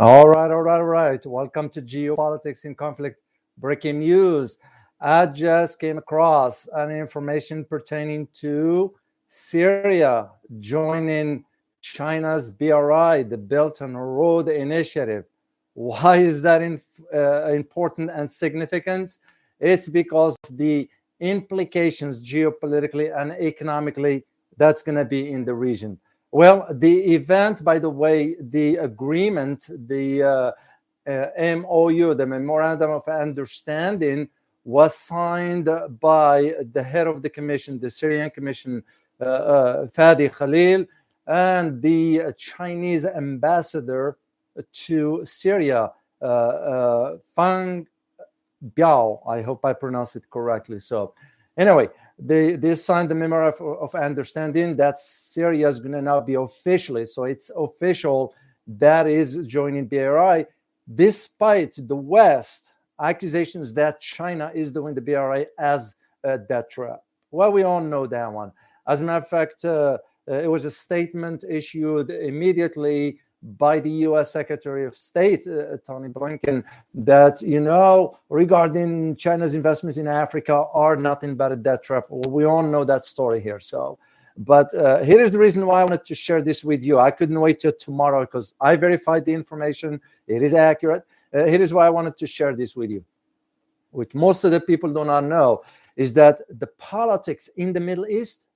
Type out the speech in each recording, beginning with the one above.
All right, all right, all right. Welcome to Geopolitics in Conflict Breaking News. I just came across an information pertaining to Syria joining China's BRI, the Belt and Road Initiative. Why is that in, uh, important and significant? It's because of the implications geopolitically and economically that's going to be in the region. Well, the event, by the way, the agreement, the uh, uh, MOU, the Memorandum of Understanding, was signed by the head of the commission, the Syrian Commission, uh, uh Fadi Khalil, and the Chinese ambassador to Syria, uh, uh, Fang Biao. I hope I pronounce it correctly. So, anyway, they, they signed the memorandum of, of understanding that Syria is going to now be officially, so it's official that is joining BRI, despite the West accusations that China is doing the BRI as a death trap. Well, we all know that one. As a matter of fact, uh, uh, it was a statement issued immediately by the U.S. Secretary of State uh, Tony Blinken that you know regarding China's investments in Africa are nothing but a death trap. We all know that story here. So, but uh, here is the reason why I wanted to share this with you. I couldn't wait till tomorrow because I verified the information; it is accurate. Uh, here is why I wanted to share this with you. Which most of the people do not know is that the politics in the Middle East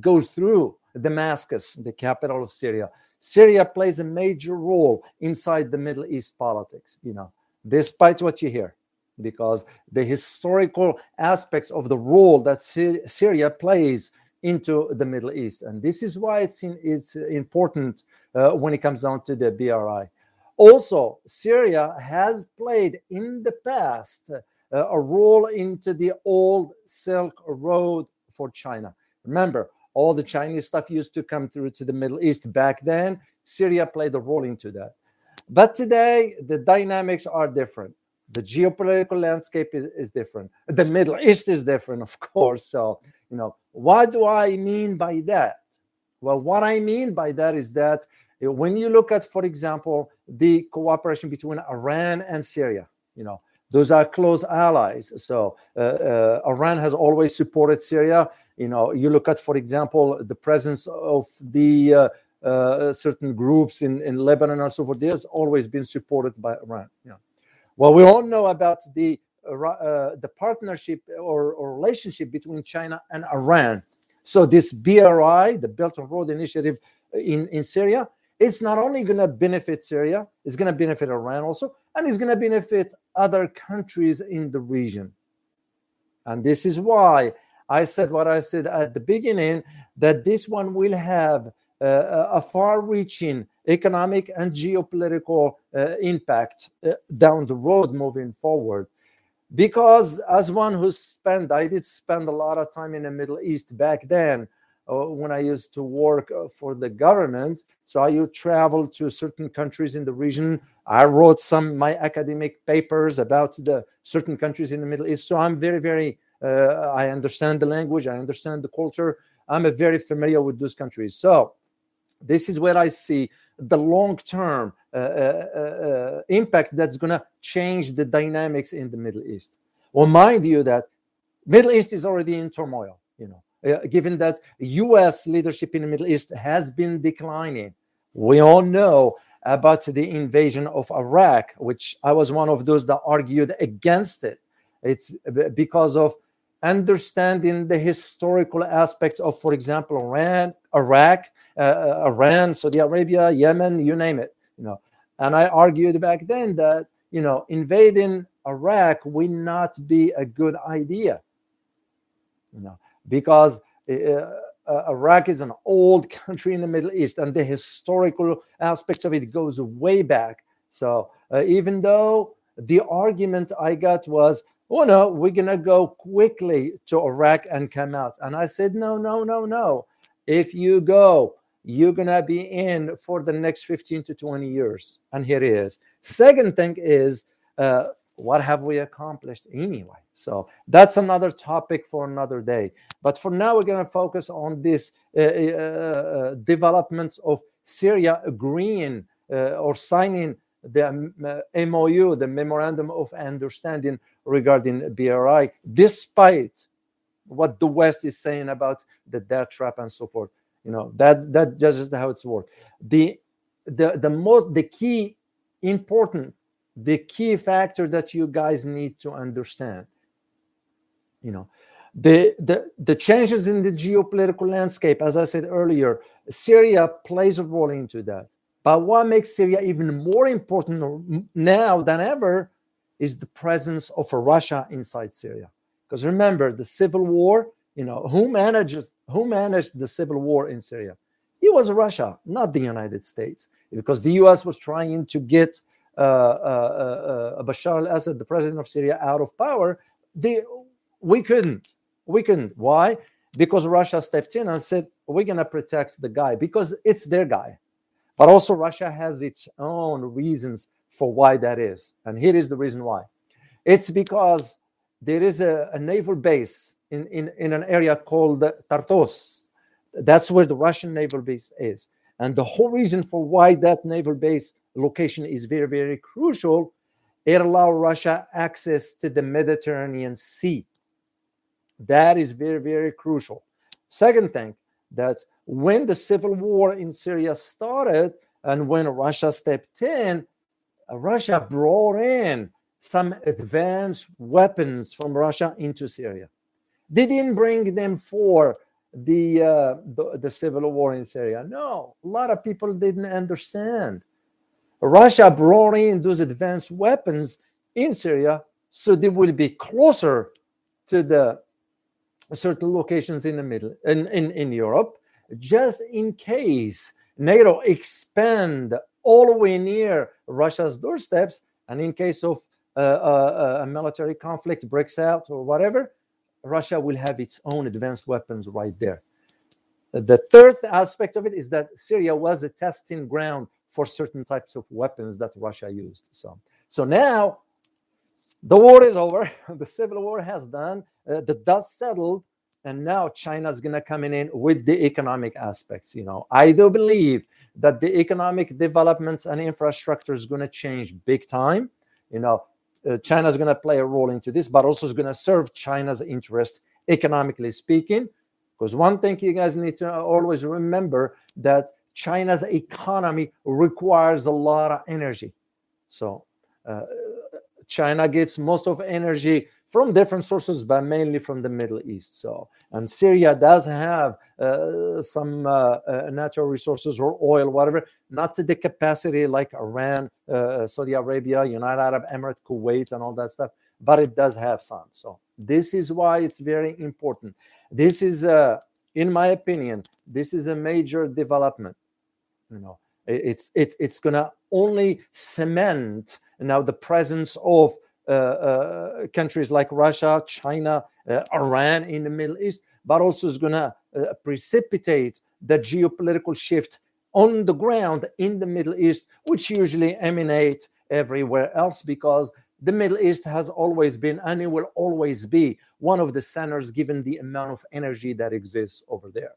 goes through Damascus, the capital of Syria Syria plays a major role inside the Middle East politics, you know, despite what you hear, because the historical aspects of the role that Syria plays into the Middle East. And this is why it's, in, it's important uh, when it comes down to the BRI. Also, Syria has played in the past uh, a role into the old Silk Road for China. Remember, all the Chinese stuff used to come through to the Middle East back then. Syria played a role into that. But today, the dynamics are different. The geopolitical landscape is, is different. The Middle East is different, of course. So, you know, what do I mean by that? Well, what I mean by that is that when you look at, for example, the cooperation between Iran and Syria, you know, those are close allies. So uh, uh, Iran has always supported Syria. You know, you look at, for example, the presence of the uh, uh, certain groups in, in Lebanon and so forth. There's always been supported by Iran. Yeah. Well, we all know about the uh, uh, the partnership or, or, relationship between China and Iran. So this BRI, the Belt and Road Initiative in, in Syria, it's not only going to benefit Syria, it's going to benefit Iran also, and it's going to benefit other countries in the region. And this is why I said what I said at the beginning that this one will have uh, a far reaching economic and geopolitical uh, impact uh, down the road moving forward. Because, as one who spent, I did spend a lot of time in the Middle East back then. Uh, when I used to work uh, for the government. So I would travel to certain countries in the region. I wrote some my academic papers about the certain countries in the Middle East. So I'm very, very I understand the language, I understand the culture. I'm very familiar with those countries. So this is where I see the long-term uh, uh, uh impact that's going to change the dynamics in the Middle East. Well, mind you that Middle East is already in turmoil. You know, uh, given that U.S. leadership in the Middle East has been declining. We all know about the invasion of Iraq, which I was one of those that argued against it. It's because of understanding the historical aspects of, for example, Iran, Iraq, uh, Iran, Saudi Arabia, Yemen, you name it. You know, and I argued back then that you know invading Iraq would not be a good idea. You know, because uh, uh, Iraq is an old country in the Middle East, and the historical aspects of it goes way back. So uh, even though the argument I got was, oh no, we're gonna go quickly to Iraq and come out, and I said, no, no, no, no. If you go, you're gonna be in for the next 15 to 20 years, and here it is. Second thing is uh, what have we accomplished anyway? So that's another topic for another day. But for now, we're going to focus on this uh, uh, uh, developments of Syria agreeing uh, or signing the um, uh, MOU, the Memorandum of Understanding regarding BRI, despite what the West is saying about the debt trap and so forth. You know that that just is how it's worked. The the the most the key important the key factor that you guys need to understand. You know the, the the changes in the geopolitical landscape, as I said earlier, Syria plays a role into that. But what makes Syria even more important now than ever is the presence of Russia inside Syria. Because remember, the civil war, you know, who manages who managed the civil war in Syria? It was Russia, not the United States, because the U.S. was trying to get uh, uh, uh, Bashar al-Assad, the president of Syria, out of power. They, we couldn't. We couldn't. Why? Because Russia stepped in and said, "We're going to protect the guy because it's their guy." But also, Russia has its own reasons for why that is, and here is the reason why. It's because there is a, a naval base in, in, in an area called Tartus. That's where the Russian naval base is. And the whole reason for why that naval base location is very, very crucial, it allows Russia access to the Mediterranean Sea. That is very, very crucial. Second thing, that when the civil war in Syria started and when Russia stepped in, Russia brought in some advanced weapons from Russia into Syria. They didn't bring them for the, uh, the, the civil war in Syria. No, a lot of people didn't understand. Russia brought in those advanced weapons in Syria so they will be closer to the certain locations in the middle in, in, in Europe, just in case NATO expand all the way near Russia's doorsteps, and in case of uh, uh, a military conflict breaks out or whatever, Russia will have its own advanced weapons right there. The third aspect of it is that Syria was a testing ground for certain types of weapons that Russia used. So, so now the war is over. The civil war has done. Uh, the dust settled, and now China is going to come in with the economic aspects. You know, I do believe that the economic developments and infrastructure is going to change big time. You know, uh, China is going to play a role into this, but also is going to serve China's interest economically speaking. Because one thing you guys need to always remember that China's economy requires a lot of energy. So uh, China gets most of energy from different sources, but mainly from the Middle East. So, and Syria does have uh, some uh, uh, natural resources or oil, whatever, not to the capacity like Iran, uh, Saudi Arabia, United Arab Emirates, Kuwait, and all that stuff, but it does have some. So, this is why it's very important. This is, uh, in my opinion, this is a major development. You know, it's it's it's gonna only cement now the presence of uh, uh, Uh, uh, countries like Russia, China, uh, Iran in the Middle East, but also is going to uh, precipitate the geopolitical shift on the ground in the Middle East, which usually emanate everywhere else because the Middle East has always been and it will always be one of the centers given the amount of energy that exists over there.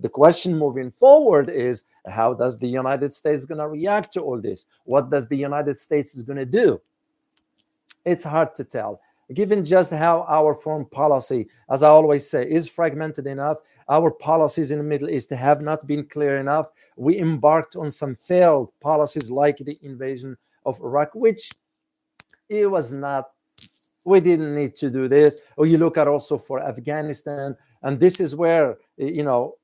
The question moving forward is how does the United States going to react to all this? What does the United States is going to do? It's hard to tell. Given just how our foreign policy, as I always say, is fragmented enough, our policies in the Middle East have not been clear enough. We embarked on some failed policies like the invasion of Iraq, which it was not, we didn't need to do this. Or you look at also for Afghanistan, and this is where, you know,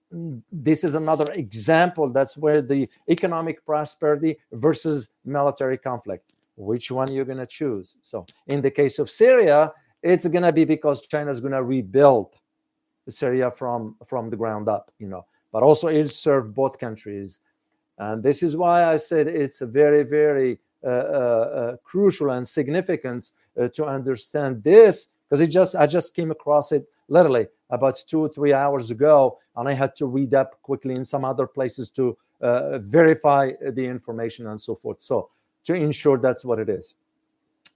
this is another example that's where the economic prosperity versus military conflict which one you're going to choose. So in the case of Syria, it's going to be because China is going to rebuild Syria from from the ground up, you know. But also it'll serve both countries, and this is why I said it's very very uh, uh, uh, crucial and significant uh, to understand this because it just I just came across it literally about two or three hours ago, and I had to read up quickly in some other places to uh, verify the information and so forth. So to ensure that's what it is.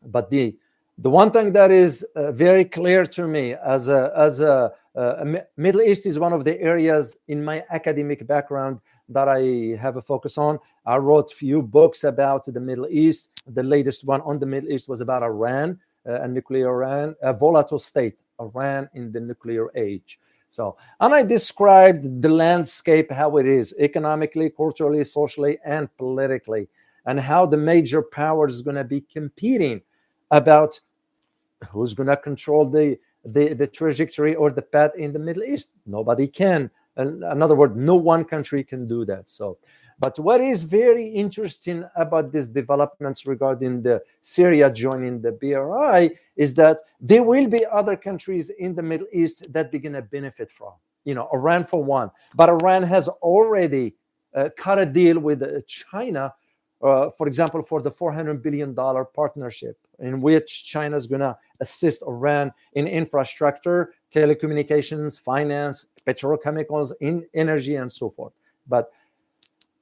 But the the one thing that is uh, very clear to me as a as a, a, Middle East is one of the areas in my academic background that I have a focus on. I wrote a few books about the Middle East. The latest one on the Middle East was about Iran, uh, a nuclear Iran, a volatile state, Iran in the nuclear age. So, and I described the landscape, how it is economically, culturally, socially, and politically, and how the major powers is going to be competing about who's going to control the, the, the trajectory or the path in the Middle East. Nobody can. In other words, no one country can do that. So, but what is very interesting about these developments regarding the Syria joining the BRI is that there will be other countries in the Middle East that they're going to benefit from. You know, Iran for one, but Iran has already uh, cut a deal with uh, China, uh, for example, for the 400 billion dollar partnership in which China is going to assist Iran in infrastructure, telecommunications, finance, petrochemicals, in energy, and so forth. But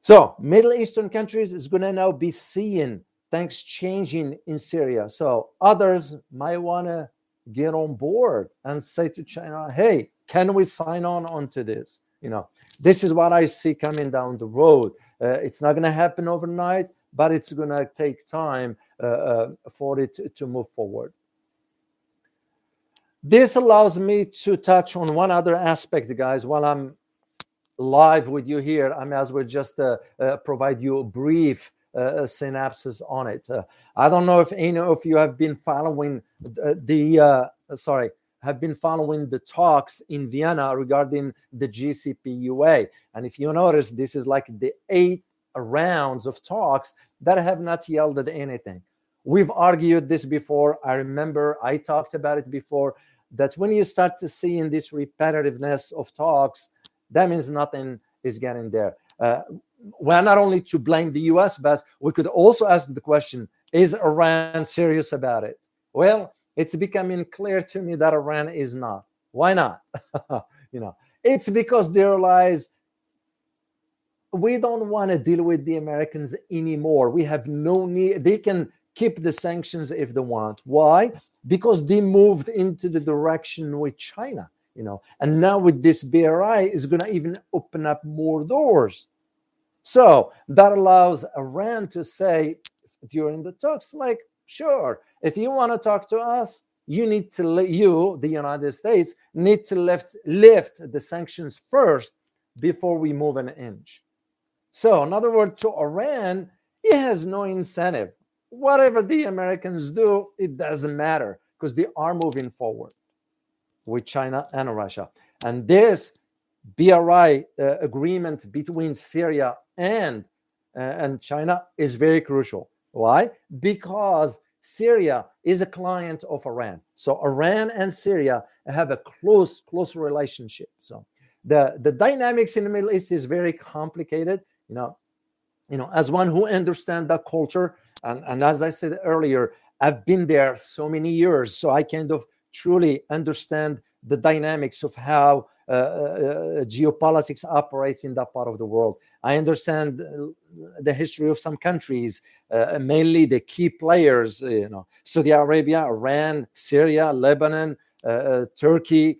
so Middle Eastern countries is going to now be seeing things changing in Syria. So others might want to get on board and say to China, "Hey, can we sign on onto this?" You know, this is what I see coming down the road. Uh, it's not going to happen overnight, but it's going to take time uh, uh, for it to, move forward. This allows me to touch on one other aspect, guys, while I'm live with you here. I may as well just uh, uh, provide you a brief uh, synopsis on it. I don't know if any of you have been following the, the uh, sorry, have been following the talks in Vienna regarding the JCPOA. And if you notice, this is like the eighth rounds of talks that have not yielded anything. We've argued this before. I remember I talked about it before that when you start to see in this repetitiveness of talks, that means nothing is getting there. Uh, we're not only to blame the US, but we could also ask the question is Iran serious about it? Well, it's becoming clear to me that Iran is not. Why not? you know, it's because they realize we don't want to deal with the Americans anymore. We have no need. They can keep the sanctions if they want. Why? Because they moved into the direction with China, you know. And now with this BRI is going to even open up more doors. So that allows Iran to say during the talks, like, sure, if you want to talk to us, you need to let you, the United States, need to lift lift the sanctions first before we move an inch. So, in other words, to Iran, he has no incentive. Whatever the Americans do, it doesn't matter because they are moving forward with China and Russia. And this BRI uh, agreement between Syria and uh, and China is very crucial. Why? Because Syria is a client of Iran. So Iran and Syria have a close close relationship. So the the dynamics in the Middle East is very complicated you know you know as one who understands that culture and, and as i said earlier i've been there so many years so i kind of truly understand the dynamics of how geopolitics operates in that part of the world. I understand the history of some countries, uh, mainly the key players, you know, Saudi Arabia, Iran, Syria, Lebanon, uh, uh, Turkey.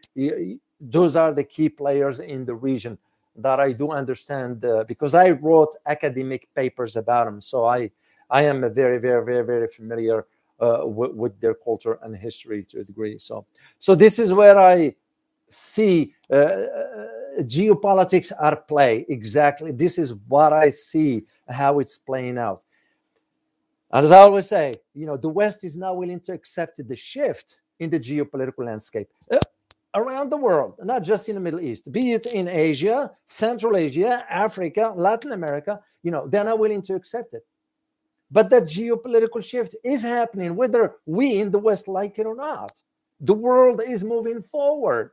Those are the key players in the region that I do understand uh, because I wrote academic papers about them. So I I am very very very very familiar uh, with, their culture and history to a degree. So so this is where I see uh, uh geopolitics at play. Exactly, this is what I see how it's playing out. And as I always say, you know, the West is now willing to accept the shift in the geopolitical landscape. Uh, around the world, not just in the Middle East, be it in Asia, Central Asia, Africa, Latin America, you know, they're not willing to accept it. But that geopolitical shift is happening, whether we in the West like it or not. The world is moving forward.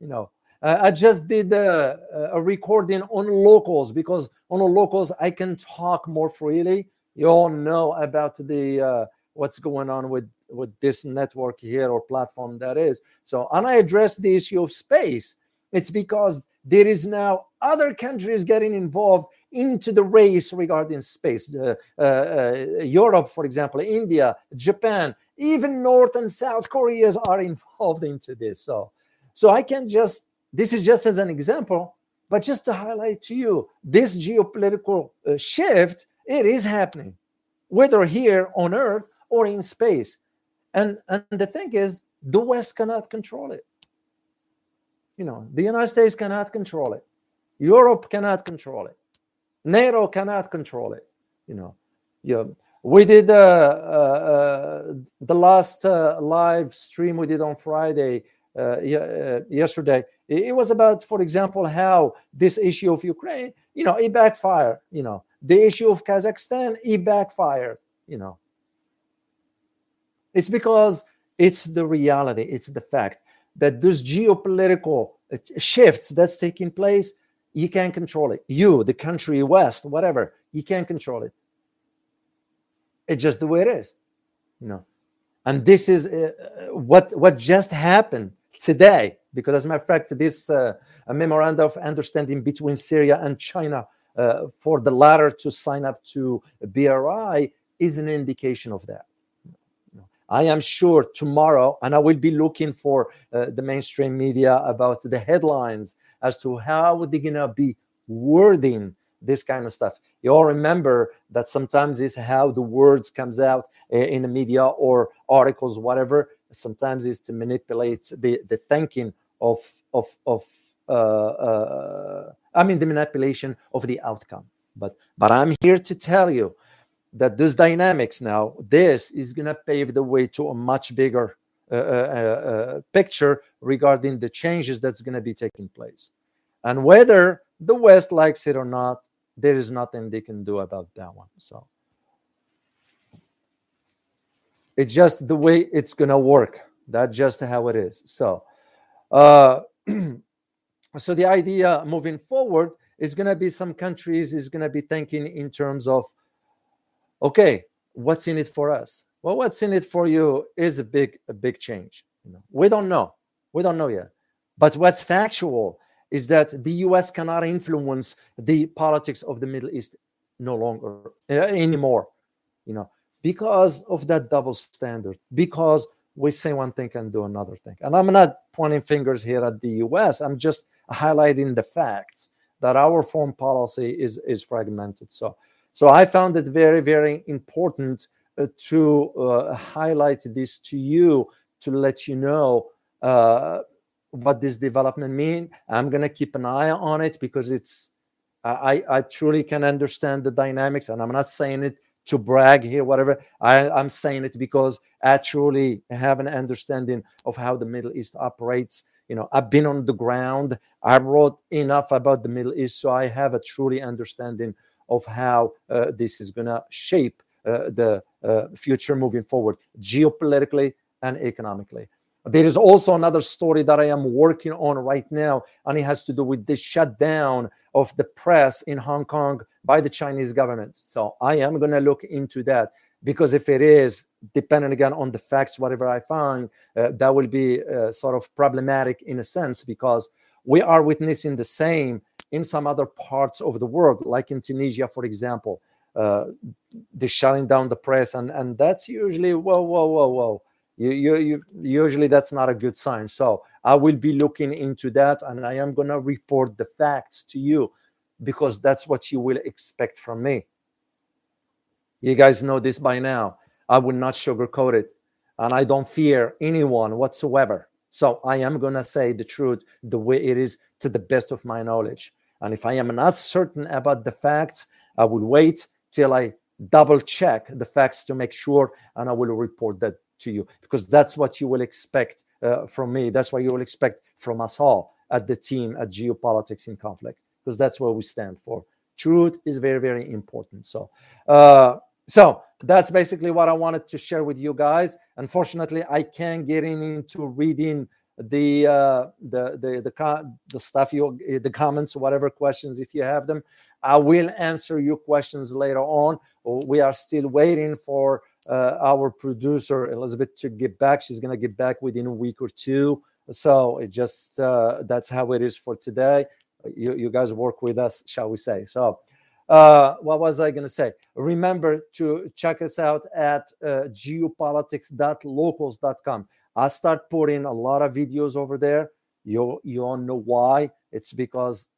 You know, uh, I just did a, a, recording on locals because on locals I can talk more freely. You all know about the uh, what's going on with with this network here or platform that is. So and i address the issue of space. It's because there is now other countries getting involved into the race regarding space. Uh, uh, europe for example india japan even north and south koreas are involved into this. So so i can just this is just as an example But just to highlight to you, this geopolitical uh, shift, it is happening, whether here on Earth or in space. And, and the thing is, the West cannot control it. You know, the United States cannot control it. Europe cannot control it. NATO cannot control it. You know, yeah. We did uh, uh, uh the last uh, live stream we did on Friday Uh, uh, yesterday. It was about, for example, how this issue of Ukraine, you know, it backfired. You know, the issue of Kazakhstan, it backfired. You know, it's because it's the reality, it's the fact that those geopolitical uh, shifts that's taking place, you can't control it. You, the country, West, whatever, you can't control it. It's just the way it is, you know. And this is uh, what what just happened today, because as a matter of fact, this uh, memorandum of understanding between Syria and China uh, for the latter to sign up to BRI is an indication of that. I am sure tomorrow, and I will be looking for uh, the mainstream media about the headlines as to how they're gonna be wording this kind of stuff. You all remember that sometimes is how the words comes out uh, in the media or articles, whatever. Sometimes is to manipulate the the thinking of of of uh, uh, I mean the manipulation of the outcome. But but I'm here to tell you that this dynamics now, this is to pave the way to a much bigger uh, uh, uh, picture regarding the changes that's to be taking place. And whether the West likes it or not, there is nothing they can do about that one. So it's just the way it's to work. That's just how it is. So, uh, so the idea moving forward is to be some countries is to be thinking in terms of okay, what's in it for us? Well, what's in it for you is a big, a big change. You know, we don't know. We don't know yet. But what's factual is that the U.S. cannot influence the politics of the Middle East no longer uh, anymore. You know, because of that double standard. Because we say one thing and do another thing. And I'm not pointing fingers here at the U.S. I'm just highlighting the facts that our foreign policy is is fragmented. So so I found it very, very important uh, to uh, highlight this to you to let you know uh, what this development mean. I'm gonna keep an eye on it because it's I, I truly can understand the dynamics, and I'm not saying it to brag here, whatever. I, I'm saying it because I truly have an understanding of how the Middle East operates. You know, I've been on the ground. I wrote enough about the Middle East, so I have a truly understanding of how uh, this is going to shape uh, the uh, future moving forward, geopolitically and economically. There is also another story that I am working on right now, and it has to do with the shutdown of the press in Hong Kong by the Chinese government. So I am going to look into that because if it is depending again on the facts, whatever I find, uh, that will be uh, sort of problematic in a sense because we are witnessing the same in some other parts of the world, like in Tunisia, for example, uh, the shutting down the press, and and that's usually whoa, whoa, whoa, whoa. You, you, you, usually that's not a good sign. So I will be looking into that, and I am gonna report the facts to you because that's what you will expect from me. You guys know this by now. I will not sugarcoat it, and I don't fear anyone whatsoever. So I am gonna say the truth the way it is to the best of my knowledge. And if I am not certain about the facts, I will wait till I double check the facts to make sure, and I will report that to you because that's what you will expect uh, from me. That's what you will expect from us all at the team at Geopolitics in Conflict because that's what we stand for. Truth is very, very important. So, uh, so that's basically what I wanted to share with you guys. Unfortunately, I can't get into reading the uh, the the the, the stuff you the comments whatever questions if you have them i will answer your questions later on we are still waiting for our producer elizabeth to get back she's to get back within a week or two so it just uh, that's how it is for today you, you guys work with us shall we say so uh, what was I going to say? Remember to check us out at uh, geopolitics.locals.com. I start putting a lot of videos over there. You you all know why? It's because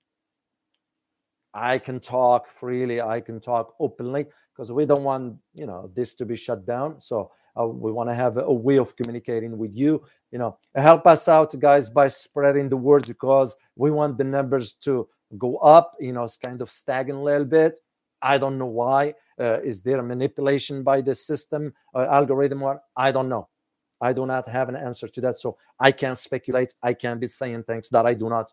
I can talk freely. I can talk openly because we don't want you know this to be shut down. So uh, we want to have a, way of communicating with you. You know, help us out, guys, by spreading the words because we want the numbers to go up. You know, it's kind of stagnant a little bit. I don't know why. Uh, is there manipulation by the system uh, algorithm? Or I don't know. I do not have an answer to that. So I can't speculate. I can't be saying things that I do not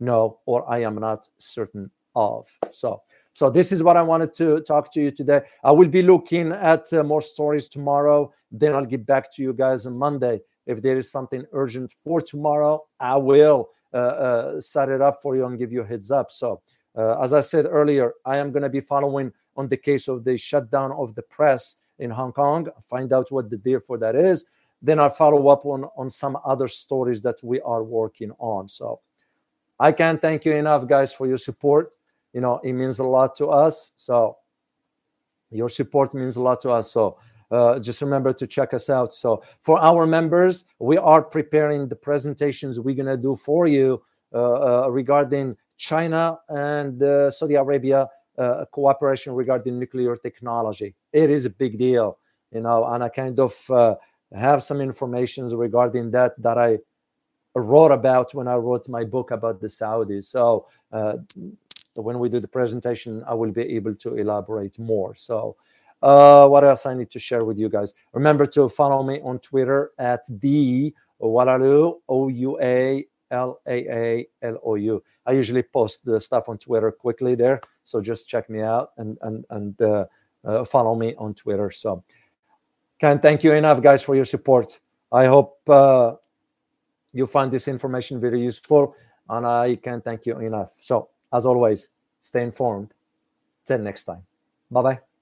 know or I am not certain of. So, so this is what I wanted to talk to you today. I will be looking at uh, more stories tomorrow. Then I'll get back to you guys on Monday. If there is something urgent for tomorrow, I will uh, uh, set it up for you and give you a heads up. So, uh, as I said earlier, I am going to be following on the case of the shutdown of the press in Hong Kong. Find out what the deal for that is. Then I'll follow up on on some other stories that we are working on. So, I can't thank you enough, guys, for your support you know it means a lot to us. So your support means a lot to us. So uh, just remember to check us out. So for our members we are preparing the presentations we're going to do for you uh, uh, regarding china and uh, saudi arabia uh, cooperation regarding nuclear technology. It is a big deal you know and i kind of uh, have some information regarding that that i wrote about when i wrote my book about the saudis. So when we do the presentation, I will be able to elaborate more. So uh, what else I need to share with you guys? Remember to follow me on Twitter at the Oualaalou, O U A L A A L O U. I usually post the stuff on Twitter quickly there, so just check me out and and and uh, uh, follow me on Twitter. So can't thank you enough, guys, for your support. I hope uh, you find this information very useful, and I can't thank you enough. So as always, stay informed. Till next time. Bye bye.